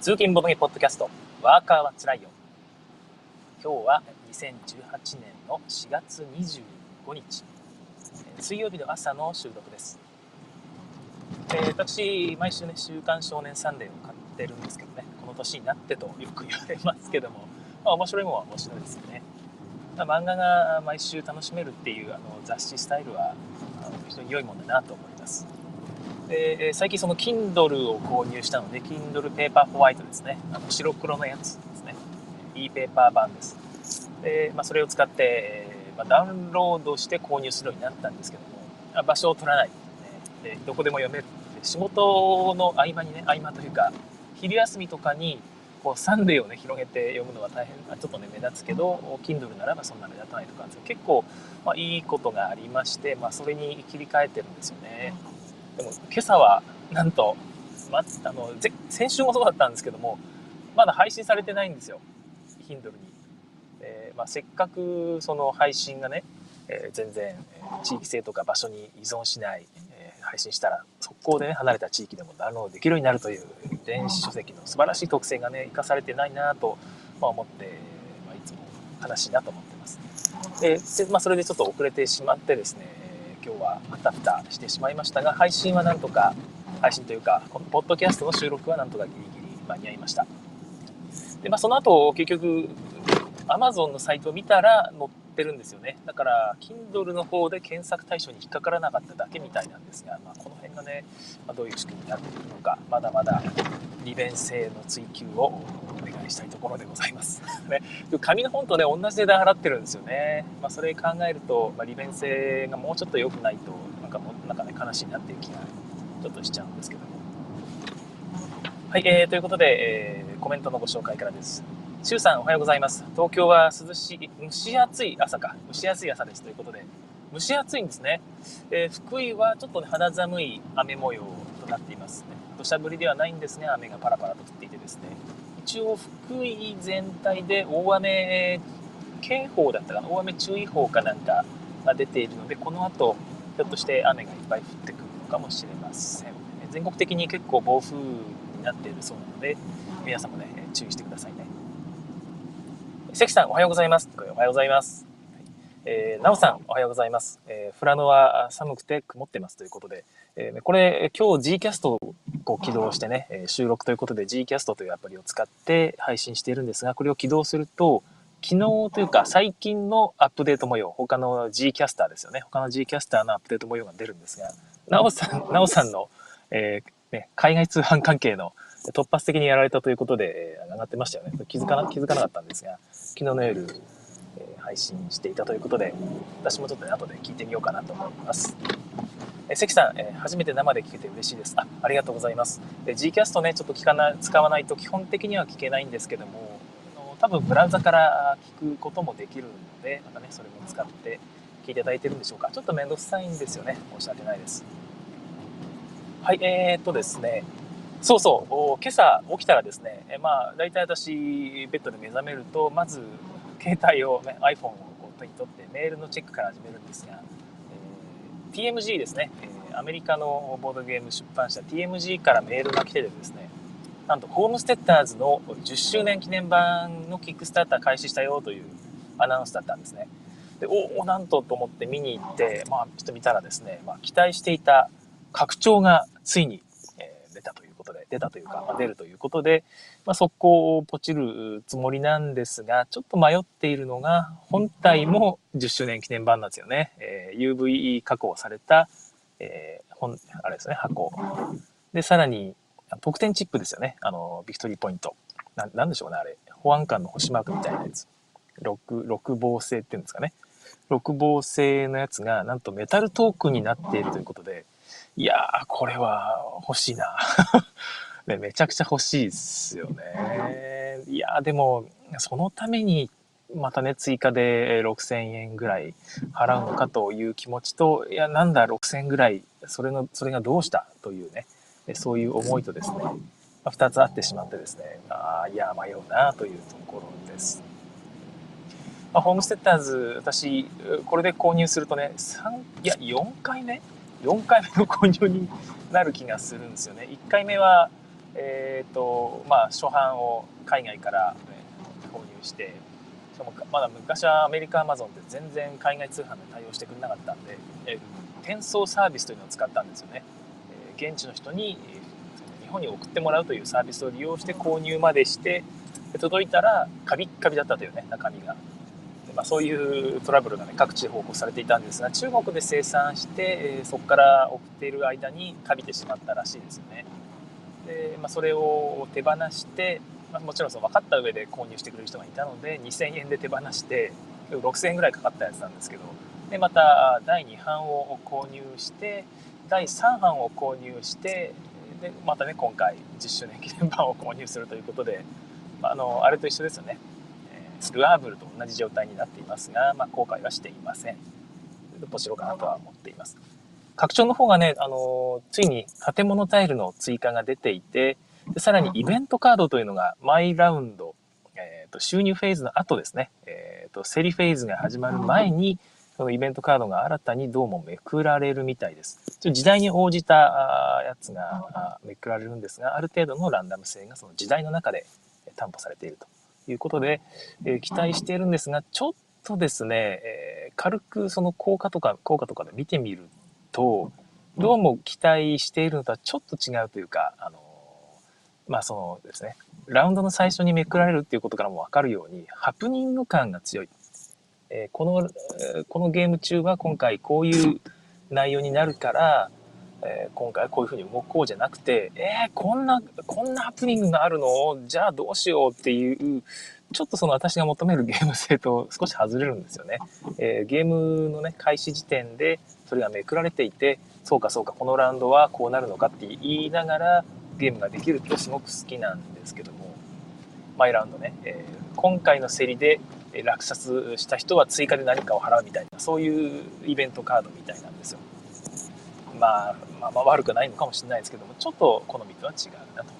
通勤ボトゲポッドキャスト、ワーカーはつらいよ。今日は2018年の4月25日、水曜日の朝の収録です。えー、私、毎週ね、週刊少年サンデーを買ってるんですけどね、この年になってとよく言われますけども、まあ、面白いものは面白いですよね。まあ、漫画が毎週楽しめるっていうあの雑誌スタイルは非常に良いものだなと思います。で最近その Kindle を購入したので Kindle Paper White ですね。あの白黒のやつですね。e ペーパー版です。で、まあ、それを使って、まあ、ダウンロードして購入するようになったんですけども場所を取らない、でどこでも読める。仕事の合間にね合間というか昼休みとかにこうサンデーをね広げて読むのは大変。ちょっとね目立つけど Kindle ならばそんな目立たないとか結構、まあ、いいことがありまして、まあ、それに切り替えてるんですよね。でも今朝はなんと、ま、あの先週もそうだったんですけどもまだ配信されてないんですよ。Kindle に、えー、まあ、せっかくその配信がね、えー、全然地域性とか場所に依存しない、えー、配信したら速攻でね離れた地域でもダウンロードできるようになるという電子書籍の素晴らしい特性がね生かされてないなと、まあ、思って、まあ、いつも悲しいなと思ってます。で、まあ、それでちょっと遅れてしまってですね今日はあたふたしてしまいましたが、配信はなんとか、配信というか、このポッドキャストの収録はなんとかギリギリ間に合いました。で、まあ、その後、結局、Amazon のサイトを見たら載ってるんですよね。だから、Kindle の方で検索対象に引っかからなかっただけみたいなんですが、まあ、この辺がね、まあ、どういう仕組みになっているのか、まだまだ利便性の追求をお願いしたいところでございます。ね、紙の本とね、同じ値段払ってるんですよね。まあ、それ考えると、まあ、利便性がもうちょっと良くないと、なんかもなんかね、悲しいなっていう気がちょっとしちゃうんですけども。はい、えー、ということで、えー、コメントのご紹介からです。しゅうさん、おはようございます。東京は涼しい、蒸し暑い朝か。蒸し暑い朝です。ということで、蒸し暑いんですね。えー、福井はちょっと、ね、肌寒い雨模様となっていますね。土砂降りではないんですね。雨がパラパラと降っていてですね。一応、福井全体で大雨警報だったかな、大雨注意報かなんかが出ているので、この後、ひょっとして雨がいっぱい降ってくるのかもしれません。全国的に結構暴風になっているそうなので、皆さんもね、注意してくださいね。関さん、おはようございます。おはようございます。えー、なおさん、おはようございます。えー、富良野は寒くて曇ってますということで、えー、これ、今日 Gcast を起動してね、収録ということで Gcast というアプリを使って配信しているんですが、これを起動すると、昨日というか最近のアップデート模様、他の Gcaster ですよね。他の Gcaster のアップデート模様が出るんですが、なおさん、なおさんの、えーね、海外通販関係の突発的にやられたということで、えー、上がってましたよね。気づかな、気づかなかったんですが、昨日の夜、えー、配信していたということで、私もちょっとね、後で聞いてみようかなと思います。え関さん、え初めて生で聞けて嬉しいです。あ、ありがとうございます。え Gcast ね、ちょっと聞かな、使わないと基本的には聞けないんですけども、多分ブラウザから聞くこともできるので、またね、それも使って聞いていただいてるんでしょうか。ちょっとめんどくさいんですよね。申し訳ないです。はい、えー、っとですね、そうそう、今朝起きたらですね、えまあ、大体私、ベッドで目覚めると、まず、携帯を、ね、iPhone をこう手に取ってメールのチェックから始めるんですが、えー、TMG ですね、えー、アメリカのボードゲーム出版社 TMG からメールが来ててですね、なんとホームステッターズの10周年記念版のキックスターター開始したよというアナウンスだったんですね。で、おお、なんとと思って見に行って、まあ、ちょっと見たらですね、まあ、期待していた拡張がついにことで、出たというか、まあ、出るということで、まあ、速攻をポチるつもりなんですが、ちょっと迷っているのが、本体も10周年記念版なんですよね。えー、UVE 加工された、えー、本、あれですね、箱。で、さらに、特典チップですよね。あの、ビクトリーポイント。な、なんでしょうね、あれ。保安官の星マークみたいなやつ。6、6防星っていうんですかね。6防星のやつが、なんとメタルトークンになっているということで、いやー、これは欲しいな。ね、めちゃくちゃ欲しいですよね。いやー、でも、そのために、またね、追加で6000円ぐらい払うのかという気持ちと、いや、なんだ、6000円ぐらい、それの、それがどうしたというね、そういう思いとですね、まあ、2つあってしまってですね、ああ、いや、迷うなというところです。まあ、ホームステッターズ、私、これで購入するとね、3、いや、4回目4回目の購入になる気がするんですよね。1回目は、えーとまあ、初版を海外から、購入してしかもまだ昔はアメリカアマゾンって全然海外通販で対応してくれなかったんで、えー、転送サービスというのを使ったんですよね、えー、現地の人に、えー、日本に送ってもらうというサービスを利用して購入までして届いたらカビッカビだったというね中身がまあ、そういうトラブルが、ね、各地で報告されていたんですが中国で生産して、え、そこから送っている間にカビてしまったらしいですよね。で、まあ、それを手放して、まあ、もちろんその分かった上で購入してくれる人がいたので2000円で手放して6000円ぐらいかかったやつなんですけどでまた第2版を購入して第3版を購入してでまたね今回10周年記念版を購入するということで、まあ、あのあれと一緒ですよね。ルアーブルと同じ状態になっていますが、まあ、後悔はしていません。ポシロかなとは思っています。拡張の方がね、あのついに建物タイルの追加が出ていて、でさらにイベントカードというのが毎ラウンド、えーと、収入フェーズの後ですね、えーと、競りフェーズが始まる前に、そのイベントカードが新たにどうもめくられるみたいです。ちょ時代に応じたやつがめくられるんですが、ある程度のランダム性がその時代の中で担保されているということで、えー、期待しているんですが、ちょっとですね、えー、軽くその効果とか、効果とかで見てみると、どうも期待しているのとはちょっと違うというか、あの、まあそのですね、ラウンドの最初にめくられるっていうことからもわかるように、ハプニング感が強い。えー、この、このゲーム中は今回こういう内容になるから、えー、今回こういうふうに動こうじゃなくて、えー、こんな、こんなハプニングがあるの？じゃあどうしようっていう、ちょっとその私が求めるゲーム性と少し外れるんですよね。えー、ゲームのね、開始時点でそれがめくられていて、そうかそうか、このラウンドはこうなるのかって言いながらゲームができるとすごく好きなんですけども、マイラウンドね、え、今回の競りで落札した人は追加で何かを払うみたいな、そういうイベントカードみたいなんですよ。まあ、まあ、まあ悪くないのかもしれないですけども、ちょっと好みとは違うなと。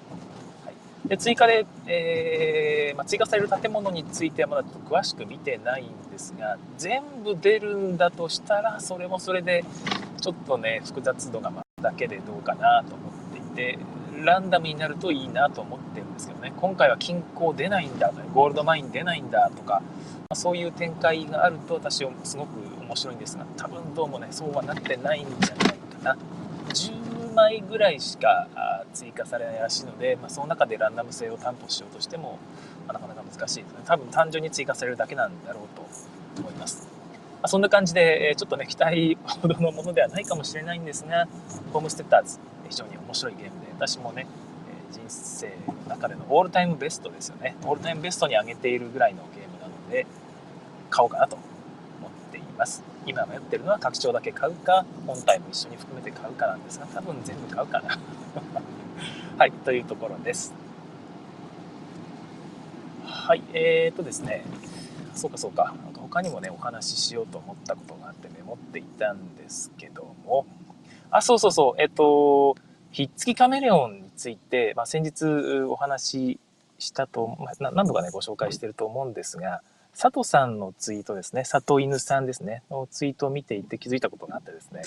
はい、で追加で、えー、まあ、追加される建物についてはまだちょっと詳しく見てないんですが、全部出るんだとしたら、それもそれで、ちょっとね、複雑度が増すだけでどうかなと思っていて、ランダムになるといいなと思ってるんですけどね、今回は金鉱出ないんだとか、ゴールドマイン出ないんだとか、まそういう展開があると私はすごく面白いんですが、多分どうもね、そうはなってないんじゃないな。10枚ぐらいしか追加されないらしいので、まあ、その中でランダム性を担保しようとしても、まあ、なかなか難しいですね。多分単純に追加されるだけなんだろうと思います。まあ、そんな感じで、ちょっとね、期待ほどのものではないかもしれないんですが、ホームステッターズ、非常に面白いゲームで、私もね、人生の中でのオールタイムベストですよね。オールタイムベストに上げているぐらいのゲームなので、買おうかなとます。今迷ってるのは拡張だけ買うか、本体も一緒に含めて買うかなんですが、多分全部買うかな。はい、というところです。はい、えーとですね、そうかそうか、なんか他にもね、お話ししようと思ったことがあってメモっていたんですけども、あ、そうそうそう、えっと、ひっつきカメレオンについて、まあ、先日お話ししたと、まあ、何度かね、ご紹介してると思うんですが、佐藤さんのツイートですね、佐藤犬さんですね、のツイートを見ていて気づいたことがあってですね、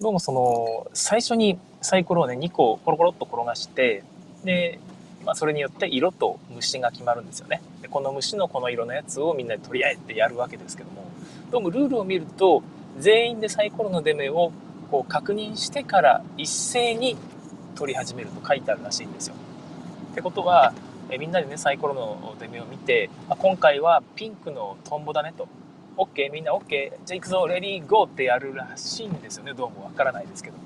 どうもその、最初にサイコロをね、2個コロコロっと転がして、で、まあ、それによって色と虫が決まるんですよね。でこの虫のこの色のやつをみんなで取り合えてやるわけですけども、どうもルールを見ると、全員でサイコロの出目をこう確認してから一斉に取り始めると書いてあるらしいんですよ。ってことは、えみんなでねサイコロの出目を見てあ今回はピンクのトンボだねと。OK みんな OK じゃあ行くぞ。レディーゴーってやるらしいんですよね。どうもわからないですけども。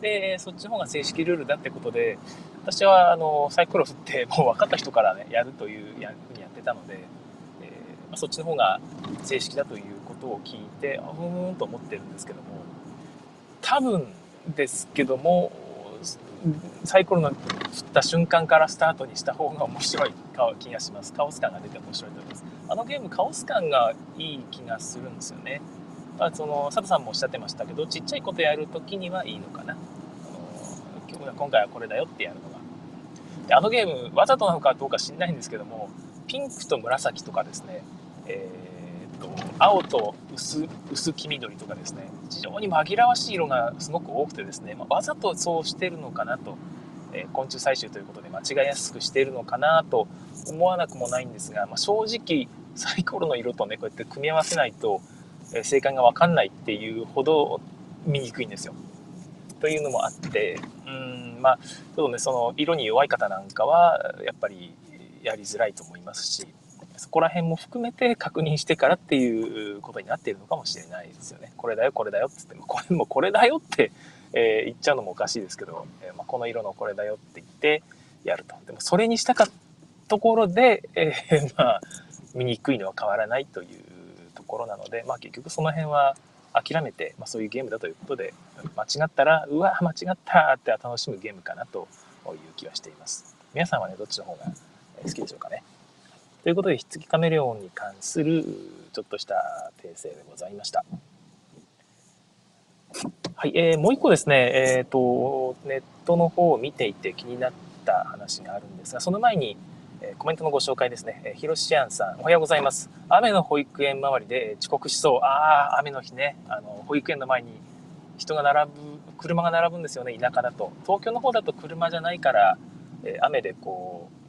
でそっちの方が正式ルールだってことで私はあのサイコロ振ってもう分かった人からねやるというやふうにやってたので、えー、まあ、そっちの方が正式だということを聞いてあふーんと思ってるんですけども。多分ですけどもサイコロの振った瞬間からスタートにした方が面白い気がします。カオス感が出て面白いと思います。あのゲームカオス感がいい気がするんですよね。まあ、その佐藤さんもおっしゃってましたけどちっちゃいことやるときにはいいのかな。あの今回はこれだよってやるのが。であのゲームわざとなのかどうか知んないんですけどもピンクと紫とかですね、えー、と。青と薄薄黄緑とかですね。非常に紛らわしい色がすごく多くてですね、まあ、わざとそうしてるのかなと。え昆虫採集ということで間違いやすくしているのかなと思わなくもないんですが、まあ、正直サイコロの色とねこうやって組み合わせないと、え正解が分かんないっていうほど見にくいんですよ。というのもあってうんまあちょっとねその色に弱い方なんかはやっぱりやりづらいと思いますしそこら辺も含めて確認してからっていうことになっているのかもしれないですよね。これだよこれだよっつってもこれ もこれだよってえー、言っちゃうのもおかしいですけど、えー、まあ、この色のこれだよって言ってやると。でもそれにしたかところで、えー、まあ、見にくいのは変わらないというところなので、まあ、結局その辺は諦めて、まあ、そういうゲームだということで間違ったらうわ間違ったって楽しむゲームかなという気はしています皆さんはねどっちの方が好きでしょうかね？ということでひっつきカメレオンに関するちょっとした訂正でございましたはい、えー、もう一個ですね、えっ、ー、と、ネットの方を見ていて気になった話があるんですが、その前に、えー、コメントのご紹介ですね。えー、ひろしやんさん、おはようございます。雨の保育園周りで遅刻しそう。ああ、雨の日ね、あの、保育園の前に人が並ぶ、車が並ぶんですよね、田舎だと。東京の方だと車じゃないから、えー、雨でこう、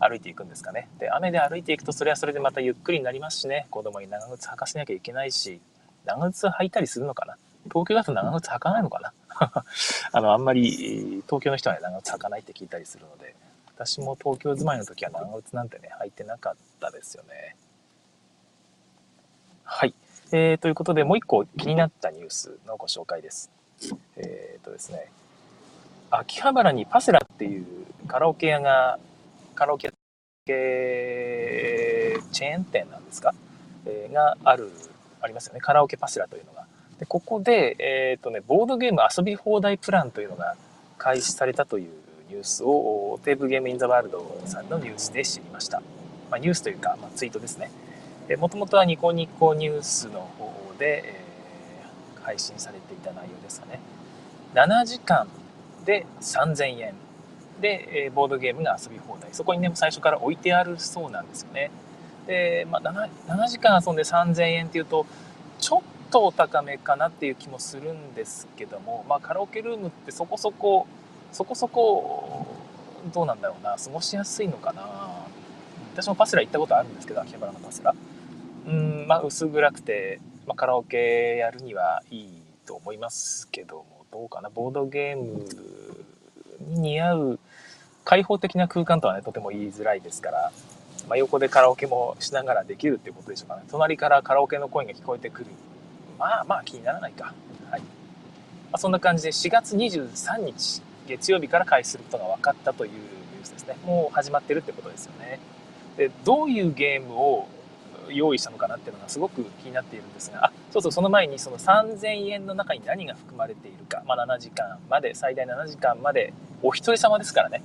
歩いていくんですかね。で、雨で歩いていくと、それはそれでまたゆっくりになりますしね、子供に長靴履かせなきゃいけないし、長靴履いたりするのかな。東京だと長靴履かないのかな あの、あんまり東京の人は、ね、長靴履かないって聞いたりするので、私も東京住まいの時は長靴なんてね、履いてなかったですよね。はい。えー、ということで、もう一個気になったニュースのご紹介です。えっ、ー、とですね、秋葉原にパセラっていうカラオケ屋が、カラオケチェーン店なんですか、えー、がある、ありますよね。カラオケパセラというのが。でここで、えっ、ー、とね、ボードゲーム遊び放題プランというのが開始されたというニュースをテーブルゲームインザワールドさんのニュースで知りました。まあ、ニュースというか、まあ、ツイートですね。もともとはニコニコニュースの方で、えー、配信されていた内容ですかね。7時間で3000円で、え、ボードゲームが遊び放題。そこにね、最初から置いてあるそうなんですよね。で、まあ7、7時間遊んで3000円っていうと、ちょっとお高めかなっていう気もするんですけども、まあ、カラオケルームってそこそこそこそこどうなんだろうな過ごしやすいのかな私もパセラ行ったことあるんですけど秋葉原のパセラうんまあ薄暗くて、まあ、カラオケやるにはいいと思いますけどもどうかなボードゲームに似合う開放的な空間とはねとても言いづらいですからまあ、横でカラオケもしながらできるっていうことでしょうかね。隣からカラオケの声が聞こえてくるまあまあ気にならないか。はい。まあ、そんな感じで4月23日、月曜日から開始することが分かったというニュースですね。もう始まってるってことですよね。で、どういうゲームを用意したのかなっていうのがすごく気になっているんですが、あ、そうそう、その前にその3000円の中に何が含まれているか、まあ、7時間まで、最大7時間まで、お一人様ですからね。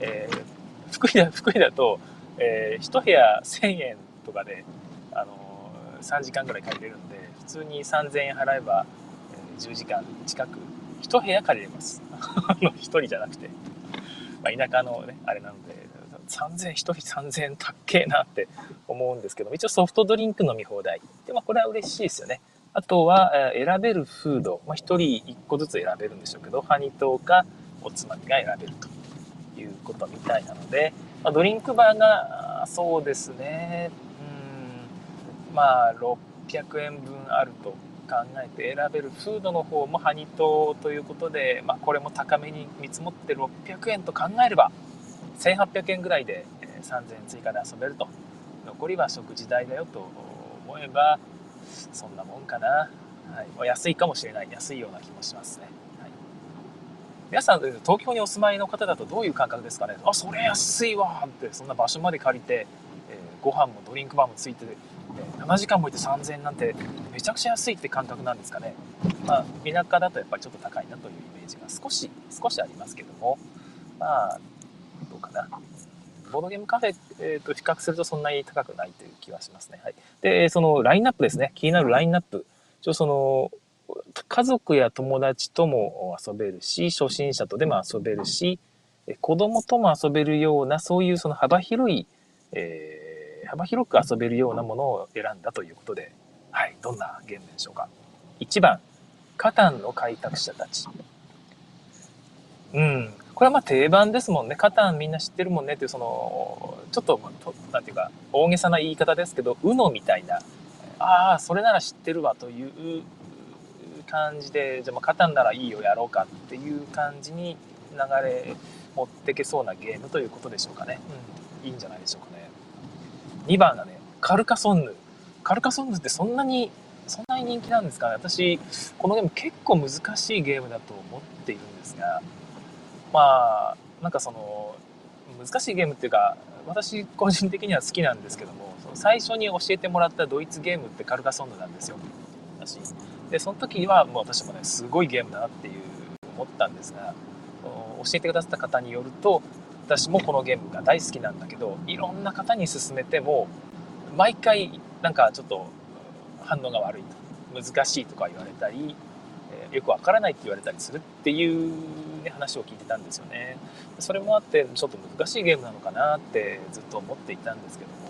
えー、福井だ、福井だと、えー、1部屋1000円とかで、あのー、3時間ぐらい借りれるんで、普通に3000円払えば、えー、10時間近く1部屋借りれます。1人じゃなくて、まあ、田舎のねあれなので3000円1人3000円たっけえなって思うんですけど一応ソフトドリンク飲み放題。で、まあ、これは嬉しいですよね。あとは、え選べるフード、まあ、1人1個ずつ選べるんでしょうけどハニトーかおつまみが選べると。いうことみたいなので、まあ、ドリンクバーがそうですね。うん。まあ600円分あると考えて選べるフードの方もハニトということで、まあ、これも高めに見積もって600円と考えれば1800円ぐらいで3000円追加で遊べると。残りは食事代だよと思えばそんなもんかな、はい、安いかもしれない。安いような気もしますね、皆さん東京にお住まいの方だとどういう感覚ですかね？あそれ安いわってそんな場所まで借りて、えー、ご飯もドリンクバーもついて7時間もいて3000円なんてめちゃくちゃ安いって感覚なんですかね？まあ、田舎だとやっぱりちょっと高いなというイメージが少し、少しありますけども、まあ、どうかな？ボードゲームカフェ、えー、と比較するとそんなに高くないという気はしますね。はい。で、そのラインナップですね。気になるラインナップ。ちょその、家族や友達とも遊べるし、初心者とでも遊べるし、子供とも遊べるような、そういうその幅広い、えー幅広く遊べるようなものを選んだということで、はい、どんなゲームでしょうか。1番、カタンの開拓者たち。うん、これはまあ定番ですもんね。カタンみんな知ってるもんねっていう、その、ちょっと、なんていうか、大げさな言い方ですけど、UNO みたいな、ああ、それなら知ってるわという感じで、じゃあ、カタンならいいよ、やろうかっていう感じに流れ持ってけそうなゲームということでしょうかね。うん、いいんじゃないでしょうかね。2番がね、カルカソンヌ。カルカソンヌってそんなに、そんなに人気なんですかね。私、このゲーム結構難しいゲームだと思っているんですが、まあ、なんかその、難しいゲームっていうか、私個人的には好きなんですけども、最初に教えてもらったドイツゲームってカルカソンヌなんですよ。私。で、その時はもう私もね、すごいゲームだなっていう思ったんですが、教えてくださった方によると、私もこのゲームが大好きなんだけど、いろんな方に勧めても、毎回なんかちょっと反応が悪いと。難しいとか言われたり、よくわからないって言われたりするっていう、ね、話を聞いてたんですよね。それもあってちょっと難しいゲームなのかなってずっと思っていたんですけども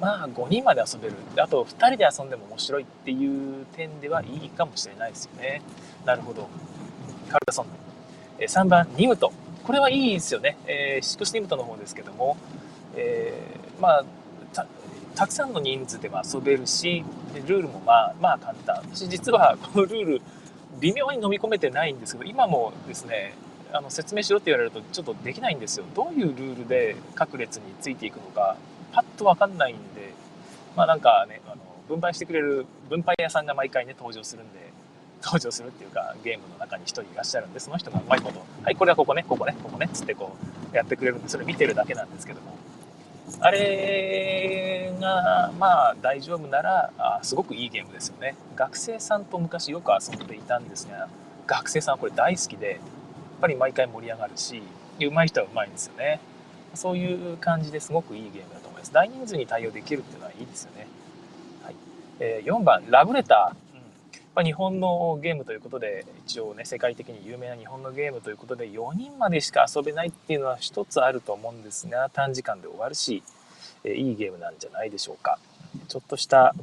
まあ5人まで遊べるあと2人で遊んでも面白いっていう点ではいいかもしれないですよね。なるほど。カルタソン。3番ニムト。これはいいですよね。えー、シックスニムトの方ですけども、えー、まあたくさんの人数でも遊べるし、ルールもまあ、まあ簡単。私実はこのルール、微妙に飲み込めてないんですけど、今もですね、あの説明しろって言われるとちょっとできないんですよ。どういうルールで各列についていくのか、パッとわかんないんで、まあなんかね、あの分配してくれる分配屋さんが毎回ね、登場するんで、登場するっていうか、ゲームの中に1人いらっしゃるんで、その人がうまいこと、はい、これはここね、ここね、ここね、つってこう、やってくれるんで、それ見てるだけなんですけども、あれが、まあ大丈夫ならあ、すごくいいゲームですよね。学生さんと昔よく遊んでいたんですが、学生さんはこれ大好きで、やっぱり毎回盛り上がるし、上手い人は上手いんですよね。そういう感じですごくいいゲーム。大人数に対応できるっていうのはいいですよね。はいえー、4番、ラブレター。まあ、日本のゲームということで、一応ね、世界的に有名な日本のゲームということで、4人までしか遊べないっていうのは一つあると思うんですが、短時間で終わるし、えー、いいゲームなんじゃないでしょうか。ちょっとした、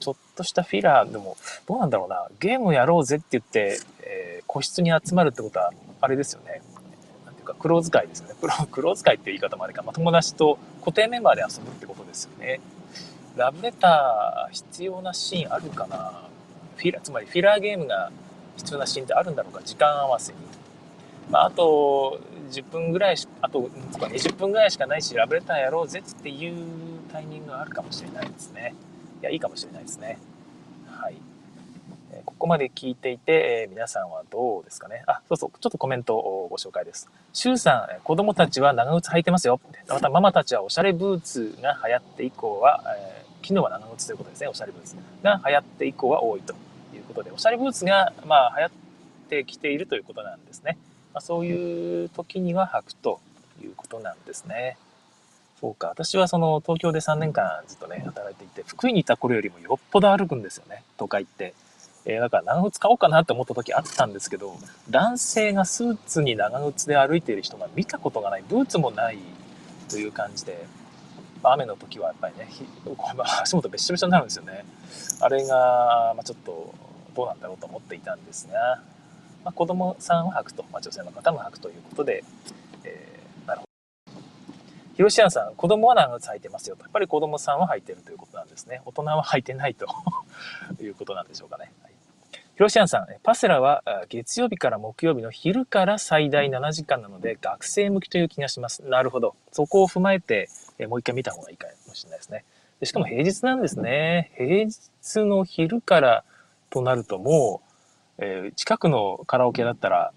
ちょっとしたフィラーでも、どうなんだろうな、ゲームやろうぜって言って、えー、個室に集まるってことは、あれですよね。か、黒使いですよね。黒、黒使いっていう言い方もあれか、まあ、友達と固定メンバーで遊ぶってことですよね。ラブレター必要なシーンあるかな。フィラつまりフィラーゲームが必要なシーンってあるんだろうか。時間合わせに、まあ、あと10分ぐらいしあと20分ぐらいしかないしラブレターやろうぜっていうタイミングがあるかもしれないですね。いやいいかもしれないですね。はい。ここまで聞いていて、えー、皆さんはどうですかね？あ、そうそう、ちょっとコメントをご紹介です。シュウさん、子供たちは長靴履いてますよ。またママたちはおしゃれブーツが流行って以降は、えー、昨日は長靴ということですね、おしゃれブーツが流行って以降は多いということで、おしゃれブーツが、まあ、流行ってきているということなんですね。まあ、そういう時には履くということなんですね。そうか。私はその東京で3年間ずっとね、働いていて、福井にいた頃よりもよっぽど歩くんですよね、都会って。えー、だから長靴買おうかなって思った時あったんですけど、男性がスーツに長靴で歩いている人が見たことがない、ブーツもないという感じで、まあ、雨の時はやっぱりね、足元べっしょべしょになるんですよね。あれが、まあ、ちょっとどうなんだろうと思っていたんですが、まあ、子供さんは履くと、まあ、女性の方も履くということで、えー、なるほど。広島さん、子供は長靴履いてますよと。やっぱり子供さんは履いてるということなんですね。大人は履いてないと いうことなんでしょうかね。はい広ロシアンさん、パセラは月曜日から木曜日の昼から最大7時間なので学生向きという気がします。なるほど。そこを踏まえて、もう一回見た方がいいかもしれないですね。でしかも平日なんですね。平日の昼からとなるともう、えー、近くのカラオケだったら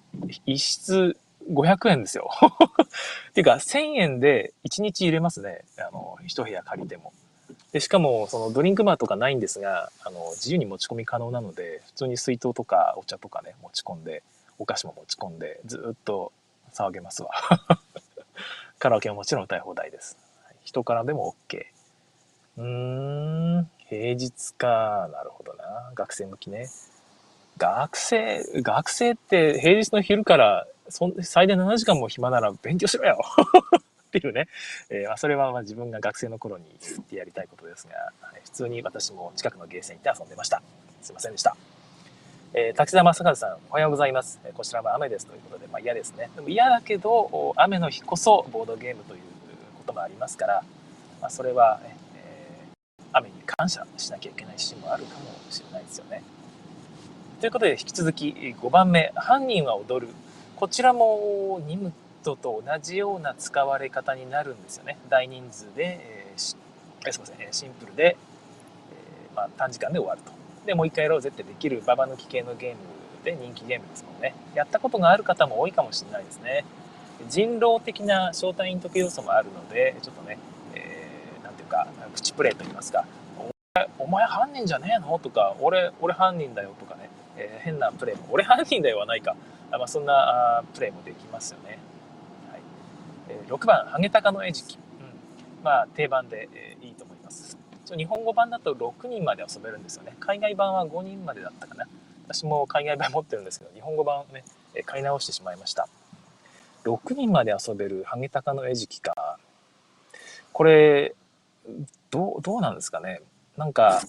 一室500円ですよ。っていうか1000円で1日入れますね。あの、一部屋借りても。で、しかも、そのドリンクバーとかないんですが、あの、自由に持ち込み可能なので、普通に水筒とかお茶とかね、持ち込んで、お菓子も持ち込んで、ずっと騒げますわ。カラオケはもちろん歌い放題です。人からでも OK。うーん、平日か。なるほどな。学生向きね。学生、学生って平日の昼からそ最大7時間も暇なら勉強しろよっていうね、えー、まあ、それはまあ自分が学生の頃に言ってやりたいことですが、普通に私も近くのゲーセン行って遊んでました。すいませんでした。えー、滝沢正和さん、おはようございます。こちらは雨ですということで、まあ嫌ですね。でも嫌だけど、雨の日こそボードゲームということもありますから、まあ、それは、えー、雨に感謝しなきゃいけないシーンもあるかもしれないですよね。ということで、引き続き5番目、犯人は踊る。こちらもニムトと同じような使われ方になるんですよね。大人数で、えー、すみません、シンプルで、えー、まあ、短時間で終わると。で、もう一回やろうぜってできるババ抜き系のゲームで人気ゲームですもんね。やったことがある方も多いかもしれないですね。人狼的な招待員得要素もあるので、ちょっとね、えー、なんていうか、プチプレイと言いますか、お前犯人じゃねえの？とか、俺、俺犯人だよ？とかね、えー、変なプレイも、俺犯人だよはないか。あまあ、そんなプレイもできますよね。はいえー、6番、ハゲタカの餌食。うん、まあ、定番で、えー、いいと思います。日本語版だと6人まで遊べるんですよね。海外版は5人までだったかな。私も海外版持ってるんですけど、日本語版ね、買い直してしまいました。6人まで遊べるハゲタカの餌食か。これ、どう、どうなんですかね。なんか、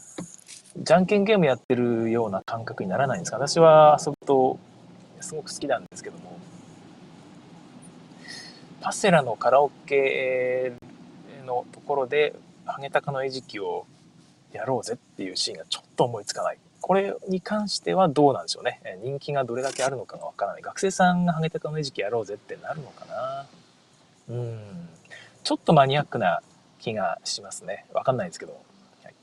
じゃんけんゲームやってるような感覚にならないんですか私は遊ぶとすごく好きなんですけどもパセラのカラオケのところでハゲタカの餌食をやろうぜっていうシーンがちょっと思いつかない。これに関してはどうなんでしょうね。人気がどれだけあるのかがわからない。学生さんがハゲタカの餌食やろうぜってなるのかな。うん。ちょっとマニアックな気がしますね。わかんないですけど、はい。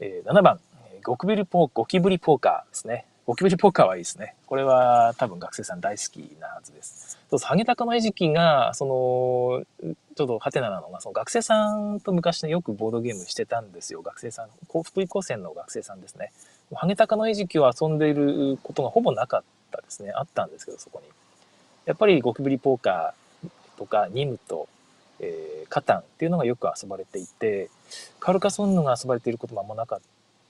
えー、7番。ゴキブリポーゴキブリポーカーですね。ゴキブリポーカーはいいですね。これは多分学生さん大好きなはずです。そうハゲタカの餌食が、その、ちょっとハテナなのが、その学生さんと昔ね、よくボードゲームしてたんですよ。学生さん。福井高専の学生さんですね。ハゲタカの餌食を遊んでいることがほぼなかったですね。あったんですけど、そこに。やっぱりゴキブリポーカーとか、ニムと、えー、カタンっていうのがよく遊ばれていて、カルカソンヌが遊ばれていることもあんまなかっ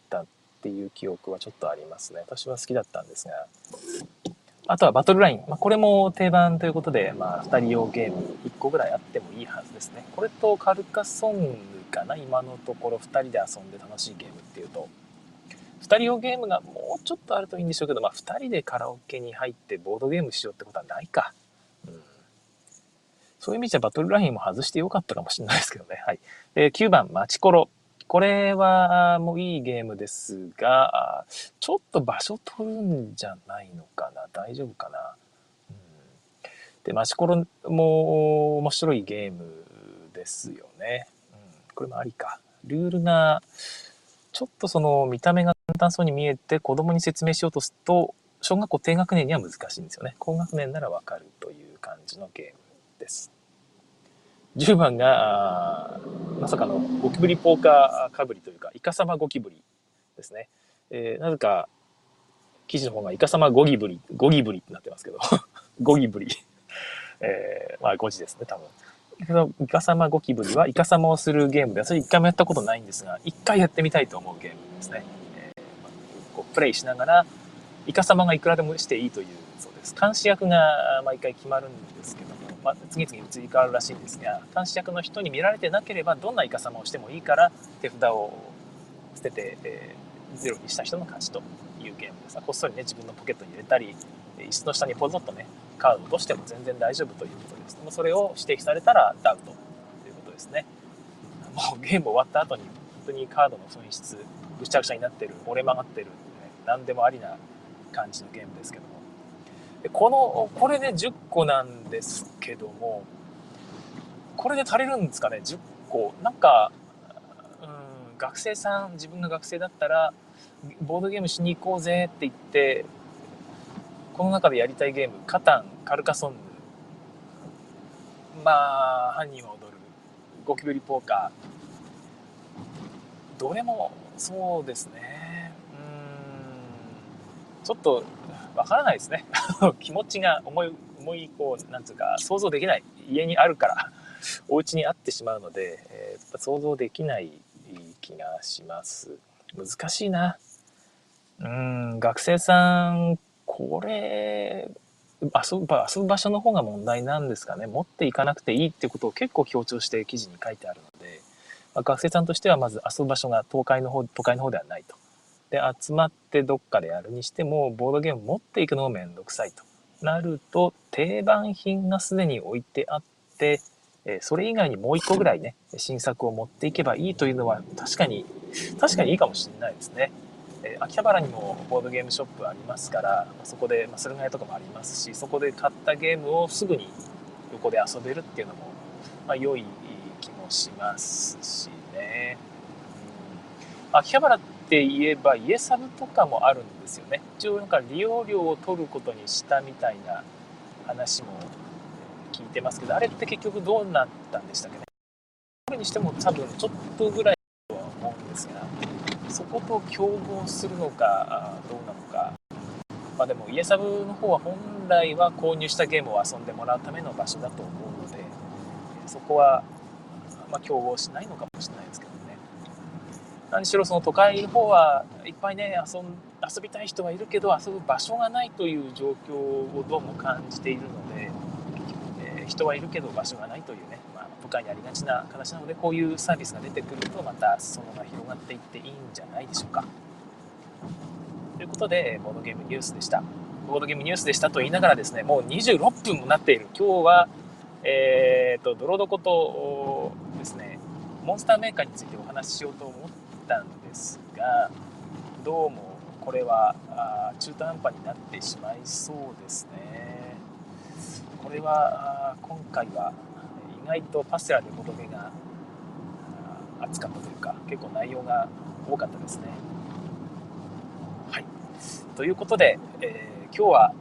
たっていう記憶はちょっとありますね。私は好きだったんですが。あとはバトルライン。まあ、これも定番ということで、まあ、2人用ゲーム1個ぐらいあってもいいはずですね。これとカルカソンヌかな今のところ2人で遊んで楽しいゲームっていうと。2人用ゲームがもうちょっとあるといいんでしょうけど、まあ、2人でカラオケに入ってボードゲームしようってことはないか。うん、そういう意味じゃバトルラインも外してよかったかもしれないですけどね。はい。えー、9番、マチコロ。これはもういいゲームですが、ちょっと場所取るんじゃないのかな？大丈夫かな、うん、で、マシコロも面白いゲームですよね。うん、これもありか。ルールが、ちょっとその見た目が簡単そうに見えて子供に説明しようとすると、小学校低学年には難しいんですよね。高学年ならわかるという感じのゲームです。10番が、まさかのゴキブリポーカーかぶりというか、イカサマゴキブリですね。えー、なぜか、記事の方がイカサマゴギブリ、ゴギブリってなってますけど、ゴギブリ。えー、まあ5時ですね、多分。イカサマゴキブリはイカサマをするゲームで、私一回もやったことないんですが、一回やってみたいと思うゲームですね。えー、こうプレイしながら、イカサマがいくらでもしていいというそうです。監視役が毎回決まるんですけども、まあ、次々移り変わるらしいんですが監視役の人に見られてなければどんなイカ様をしてもいいから手札を捨てて、えー、ゼロにした人の勝ちというゲームです。こっそりね自分のポケットに入れたり椅子の下にポゾッとねカードを落としても全然大丈夫ということです。でもそれを指摘されたらダウトということですね。もうゲーム終わった後に本当にカードの損失ぐちゃぐちゃになってる折れ曲がってる、ね、何でもありな感じのゲームですけどもこの、これで10個なんですけども、これで足りるんですかね ?10 個。なんか、うん、学生さん、自分が学生だったら、ボードゲームしに行こうぜって言って、この中でやりたいゲーム、カタン、カルカソンヌ、まあ、犯人は踊る、ゴキブリポーカー、どれもそうですね。ちょっとわからないですね。気持ちが思い、思い、こう、なんつうか、想像できない。家にあるから、お家にあってしまうので、えー、想像できない気がします。難しいな。うん、学生さん、これ、遊ぶ遊ぶ場所の方が問題なんですかね。持っていかなくていいってことを結構強調して記事に書いてあるので、まあ、学生さんとしてはまず遊ぶ場所が東海の方、都会の方ではないとで集まってどっかでやるにしてもボードゲーム持っていくのもめんどくさいとなると定番品がすでに置いてあってそれ以外にもう一個ぐらいね新作を持っていけばいいというのは確かに確かにいいかもしれないですね。秋葉原にもボードゲームショップありますからそこで、まあ、駿河屋とかもありますしそこで買ったゲームをすぐに横で遊べるっていうのも、まあ、良い気もしますしね。うん、秋葉原って言えば家サブとかもあるんですよね。一応なんか利用料を取ることにしたみたいな話も聞いてますけど、あれって結局どうなったんでしたっけね。それにしても多分ちょっとぐらいとは思うんですが、そこと競合するのかどうなのか。まあでも家サブの方は本来は購入したゲームを遊んでもらうための場所だと思うので、そこはまあ競合しないのかもしれないですけど。何しろその都会の方はいっぱいね遊ん遊びたい人はいるけど遊ぶ場所がないという状況をどうも感じているので、えー、人はいるけど場所がないというね、まあ、都会にありがちな形なのでこういうサービスが出てくるとまた裾野が広がっていっていいんじゃないでしょうか。ということでボードゲームニュースでした。ボードゲームニュースでしたと言いながらですねもう26分もなっている今日はえーと、と泥床とですねモンスターメーカーについてお話ししようと思ったんですがどうもこれは中途半端になってしまいそうですね。これは今回は意外とパステラでボトゲが熱かったというか結構内容が多かったですね。はい。ということで、えー、今日は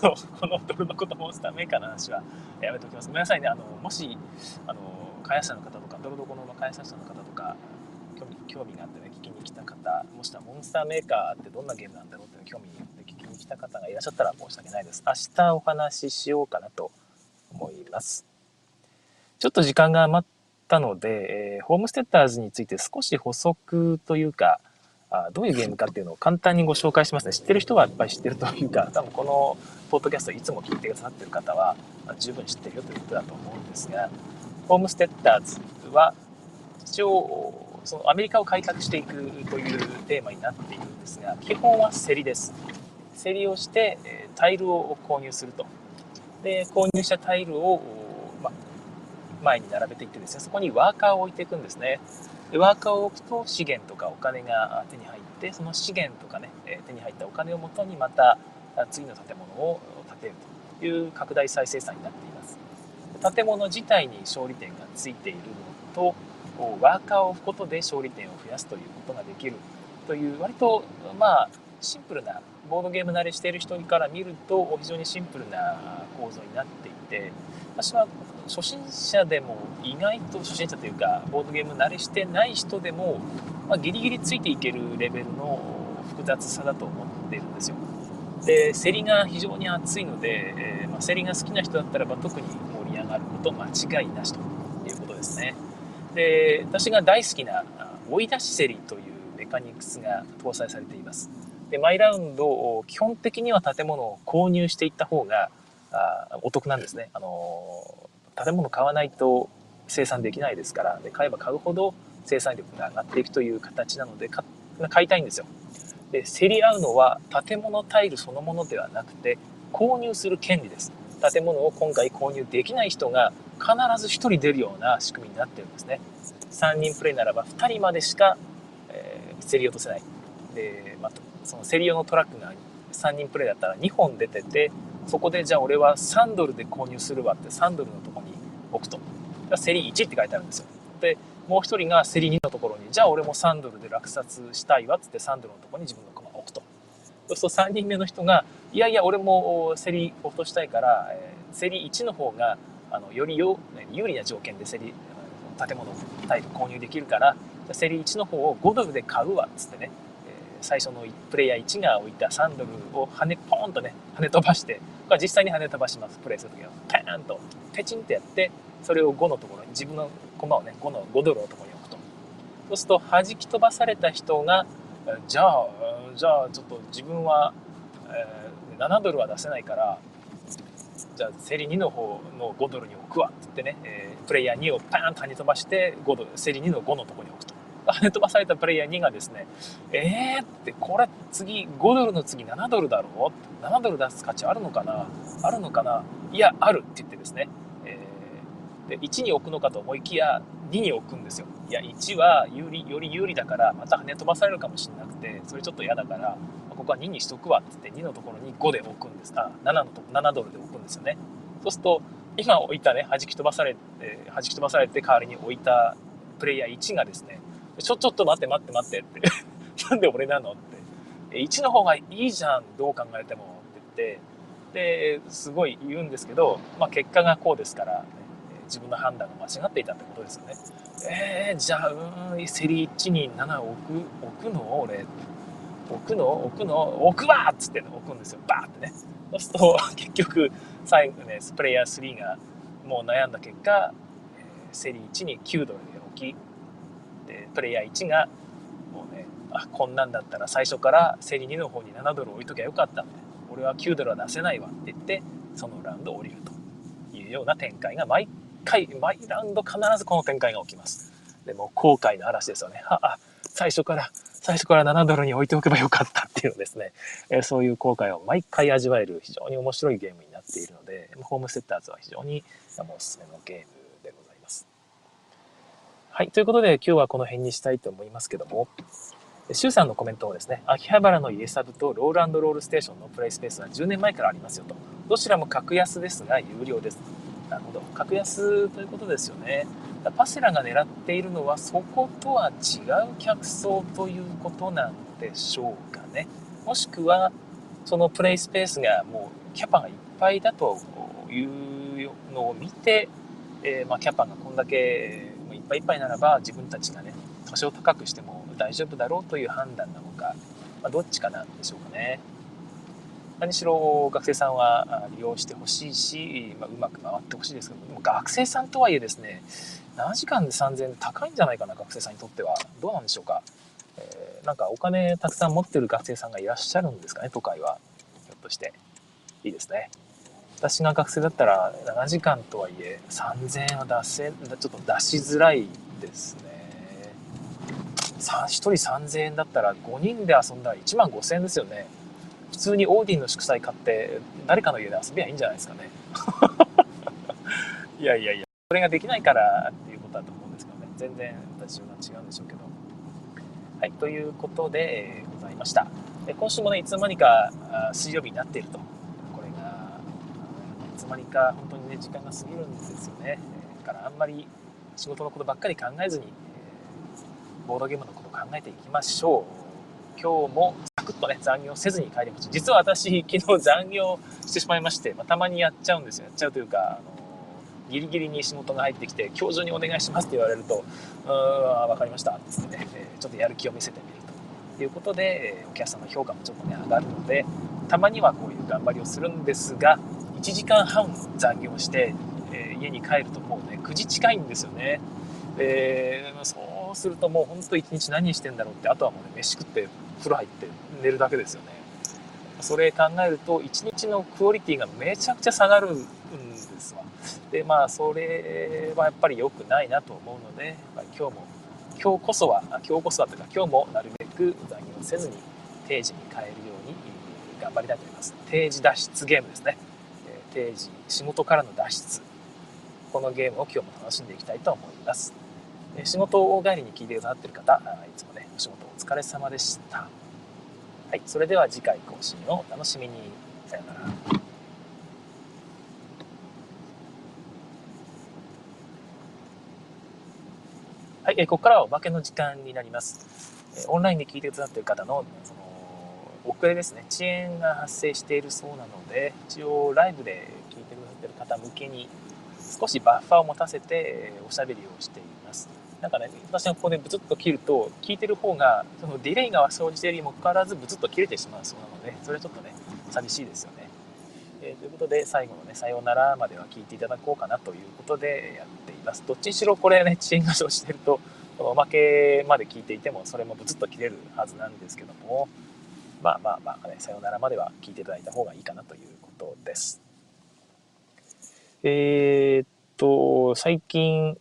このドルのことモンスターメーカーの話は。やめておきます。ごめんなさいね。あのもしあの開発者の方とかドルドコの開発者の方とか興味があってね聞きに来た方もしくはモンスターメーカーってどんなゲームなんだろうっていう興味で聞きに来た方がいらっしゃったら申し訳ないです。明日お話ししようかなと思います。ちょっと時間が余ったので、えー、ホームステッターズについて少し補足というかあどういうゲームかっていうのを簡単にご紹介しますね。知ってる人はやっぱり知ってるというか多分このポッドキャストいつも聞いてくださってる方は、まあ、十分知ってるよということだと思うんですがホームステッターズは一応そのアメリカを開拓していくというテーマになっているんですが基本は競りです。競りをしてタイルを購入すると。で購入したタイルを、ま、前に並べていってですねそこにワーカーを置いていくんですね。でワーカーを置くと資源とかお金が手に入ってその資源とかね手に入ったお金をもとにまた次の建物を建てるという拡大再生産になっています。建物自体に勝利点がついているのとこうワーカーを置くことで勝利点を増やすということができるという割とまあシンプルなボードゲーム慣れしている人から見ると非常にシンプルな構造になっていて私は初心者でも意外と初心者というかボードゲーム慣れしてない人でも、まあ、ギリギリついていけるレベルの複雑さだと思っているんですよ。で競りが非常に熱いので、えー、まあ、競りが好きな人だったらば特に盛り上がること間違いなしということですね。で私が大好きな追い出し競りというメカニクスが搭載されています。でマイラウンドを基本的には建物を購入していった方があお得なんですね。あの建物買わないと生産できないですからで買えば買うほど生産力が上がっていくという形なので買いたいんですよ。で競り合うのは建物タイルそのものではなくて購入する権利です。建物を今回購入できない人が必ず1人出るような仕組みになってるんですね。3人プレイならば2人までしか、えー、競り落とせない。で、まあ、その競り用のトラックが3人プレイだったら2本出ててそこでじゃあ俺は3ドルで購入するわって3ドルのとこに置くと。競り1って書いてあるんですよ。でもう1人が競り2のところにじゃあ俺も3ドルで落札したいわっつって3ドルのとこに自分の駒を置くと。そうすると3人目の人がいやいや俺も競り落としたいから、えー、競り1の方があのより有利な条件で競り建物タイプ購入できるから競り1の方を5ドルで買うわっつってね、えー、最初のプレイヤー1が置いた3ドルを跳ねポーンとね跳ね飛ばしてこれ実際に跳ね飛ばします。プレイする時はパーンとペチンってやってそれを5のところに自分の駒をね5の5ドルのところに置くと。そうすると弾き飛ばされた人がじゃあじゃあちょっと自分は、えー、7ドルは出せないからじゃあ競り2の方の5ドルに置くわって言ってね、えー、プレイヤー2をパーンと跳ね飛ばして5ドル競り2の5のとこに置くと跳ね飛ばされたプレイヤー2がですね、えーって、これ次、5ドルの次7ドルだろう ?7 ドル出す価値あるのかな？あるのかな？いや、あるって言ってですね、えー、で1に置くのかと思いきや、2に置くんですよ。いや、1は有利、より有利だから、また跳ね飛ばされるかもしれなくて、それちょっと嫌だから、ここは2にしとくわって言って、2のところに5で置くんです。あ、7のと7ドルで置くんですよね。そうすると、今置いたね、弾き飛ばされて、弾き飛ばされて代わりに置いたプレイヤー1がですね、ちょ、ちょっと待って待って待ってって。なんで俺なのって。1の方がいいじゃん、どう考えてもって言って、で、すごい言うんですけど、まあ結果がこうですから、ね、自分の判断が間違っていたってことですよね。えー、じゃあ、うん、セリ1に7置く、置くの？俺。置くの？置くの？置くわっつって置くんですよ。バーってね。そうすると、結局、最後ね、プレイヤー3がもう悩んだ結果、セリ1に9ドルで置き、で、プレイヤー1が、もうね、あ、こんなんだったら最初からセリ2の方に7ドル置いときゃよかったんで、俺は9ドルは出せないわって言って、そのラウンド降りるというような展開が毎回、毎ラウンド必ずこの展開が起きます。でも後悔の嵐ですよね。あ、あ最初から最初から7ドルに置いておけばよかったっていうのですね、えそういう後悔を毎回味わえる非常に面白いゲームになっているので、ホームセッターズは非常におすすめのゲームでございます。はい、ということで今日はこの辺にしたいと思いますけども、シュウさんのコメントをですね、秋葉原の家サブとローランドロールステーションのプレイスペースは10年前からありますよと。どちらも格安ですが有料です。なるほど。格安ということですよね。パセラが狙っているのはそことは違う客層ということなんでしょうかね。もしくはそのプレイスペースがもうキャパがいっぱいだというのを見て、えー、ま、キャパがこんだけいっぱいいっぱいならば自分たちがね多少高くしても大丈夫だろうという判断なのか、まあ、どっちかなんでしょうかね。何しろ学生さんは利用してほしいし、まあ、うまく回ってほしいですけどでも学生さんとはいえですね7時間で3000円高いんじゃないかな学生さんにとっては。どうなんでしょうか、えー、なんかお金たくさん持ってる学生さんがいらっしゃるんですかね都会は。ひょっとして。いいですね。私が学生だったら7時間とはいえ3000円は出せちょっと出しづらいですね。1人3000円だったら5人で遊んだら1万5000円ですよね。普通にオーディンの祝祭買って誰かの家で遊びゃいいんじゃないですかね。いやいやいやそれができないからっていうことだと思うんですけどね。全然私は違うんでしょうけど。はいということで、ございました。今週もねいつの間にか水曜日になっていると。これがいつの間にか本当にね時間が過ぎるんですよね。だからあんまり仕事のことばっかり考えずに、ボードゲームのことを考えていきましょう。今日もサクッとね残業せずに帰りました。実は私昨日残業してしまいまして、まあ、たまにやっちゃうんですよ。やっちゃうというかあのギリギリに仕事が入ってきて今日中にお願いしますって言われると「うーん分かりました」って言ってね、えちょっとやる気を見せてみるということで、えお客さんの評価もちょっとね上がるのでたまにはこういう頑張りをするんですが1時間半残業して、え家に帰るともうね9時近いんですよね。でそうするともうほんと一日何してんだろうってあとはもうね飯食って風呂入って寝るだけですよね。それ考えると1日のクオリティがめちゃくちゃ下がるんですわ。でまあそれはやっぱり良くないなと思うので、まあ、今日も今日こそは今日こそはというか今日もなるべく残業せずに定時に帰るように頑張りたいと思います。定時脱出ゲームですね。定時仕事からの脱出。このゲームを今日も楽しんでいきたいと思います。仕事帰りに聞いてくださってる方いつもねお仕事お疲れ様でしたはいそれでは次回更新をお楽しみにさようならはい、えここからはおまけの時間になります。えオンラインで聞いてくださってる方のその遅れですね、遅延が発生しているそうなので、一応ライブで聞いてくださってる方向けに少しバッファーを持たせておしゃべりをしています。なんかね、私がここでブツッと切ると、聞いてる方が、そのディレイが生じているにもかかわらず、ブツッと切れてしまうそうなので、それはちょっとね、寂しいですよね。えー、ということで、最後のね、さようならまでは聞いていただこうかなということでやっています。どっちにしろこれね、遅延が生じてると、このおまけまで聞いていても、それもブツッと切れるはずなんですけども、まあまあまあね、さようならまでは聞いていただいた方がいいかなということです。えー、っと、最近、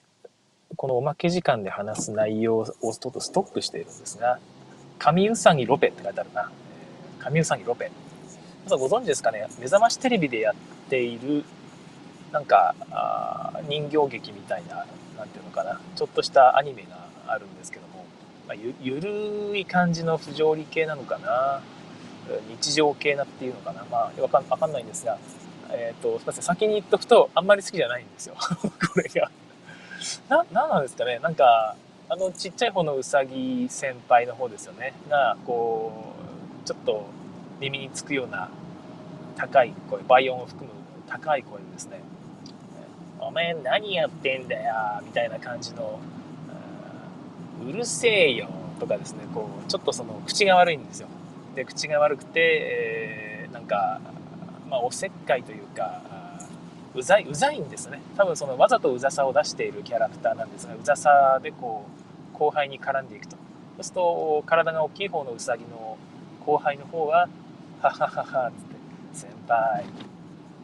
このおまけ時間で話す内容をちょっとストックしているんですが、神うさぎロペって書いてあるな。神うさぎロペ。皆さんご存知ですかね？目覚ましテレビでやっている、なんか、あ人形劇みたいな、なんていうのかな、ちょっとしたアニメがあるんですけども、まあ、ゆゆるい感じの不条理系なのかな、日常系なっていうのかな、まあ、わかんわかんないんですが、えっ、ー、と、すみません、先に言っとくと、あんまり好きじゃないんですよ。これが。な、なんなんですかね。なんか、あのちっちゃい方のうさぎ先輩の方ですよね。がこうちょっと耳につくような高い声倍音を含む高い声でですね「おめえ何やってんだよ」みたいな感じの「うるせえよ」とかですね。こうちょっとその口が悪いんですよ。で口が悪くて、えー、なんか、まあ、おせっかいというかうざいうざいんですね。多分そのわざとうざさを出しているキャラクターなんですがうざさでこう後輩に絡んでいくと。そうすると体が大きい方のうさぎの後輩の方は「はははは」っつって「先輩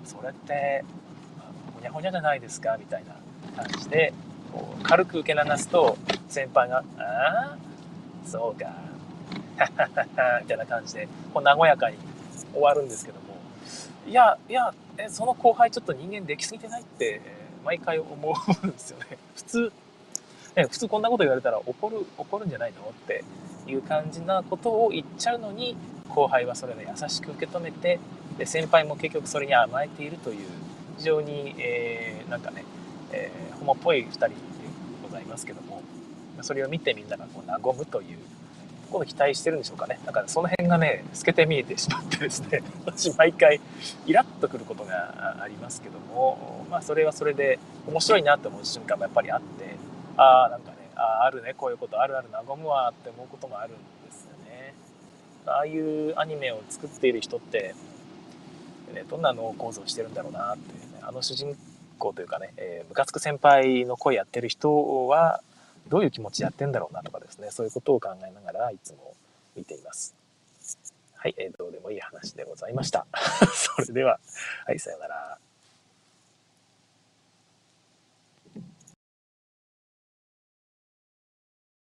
それってほにゃほにゃじゃないですか」みたいな感じでこう軽く受け流すと先輩が「ああそうか」ははははみたいな感じでこう和やかに終わるんですけども。いやいやその後輩ちょっと人間できすぎてないって毎回思うんですよね。普通ね普通こんなこと言われたら怒る怒るんじゃないのっていう感じなことを言っちゃうのに後輩はそれを優しく受け止めてで先輩も結局それに甘えているという非常に、えー、なんかね、えー、ホモっぽい2人でございますけどもそれを見てみんながこう和むというこ期待してるんでしょうかね。だからその辺がね、透けて見えてしまってですね、私毎回イラッとくることがありますけども、まあそれはそれで面白いなって思う瞬間もやっぱりあって、ああ、なんかね、ああ、あるね、こういうことあるある和むわって思うこともあるんですよね。ああいうアニメを作っている人って、ね、どんな脳構造してるんだろうなって、ね、あの主人公というかね、えー、ムカつく先輩の声やってる人は、どういう気持ちやってんだろうなとかですね、そういうことを考えながらいつも見ています。はい、えー、どうでもいい話でございました。それでは、はい、さようなら。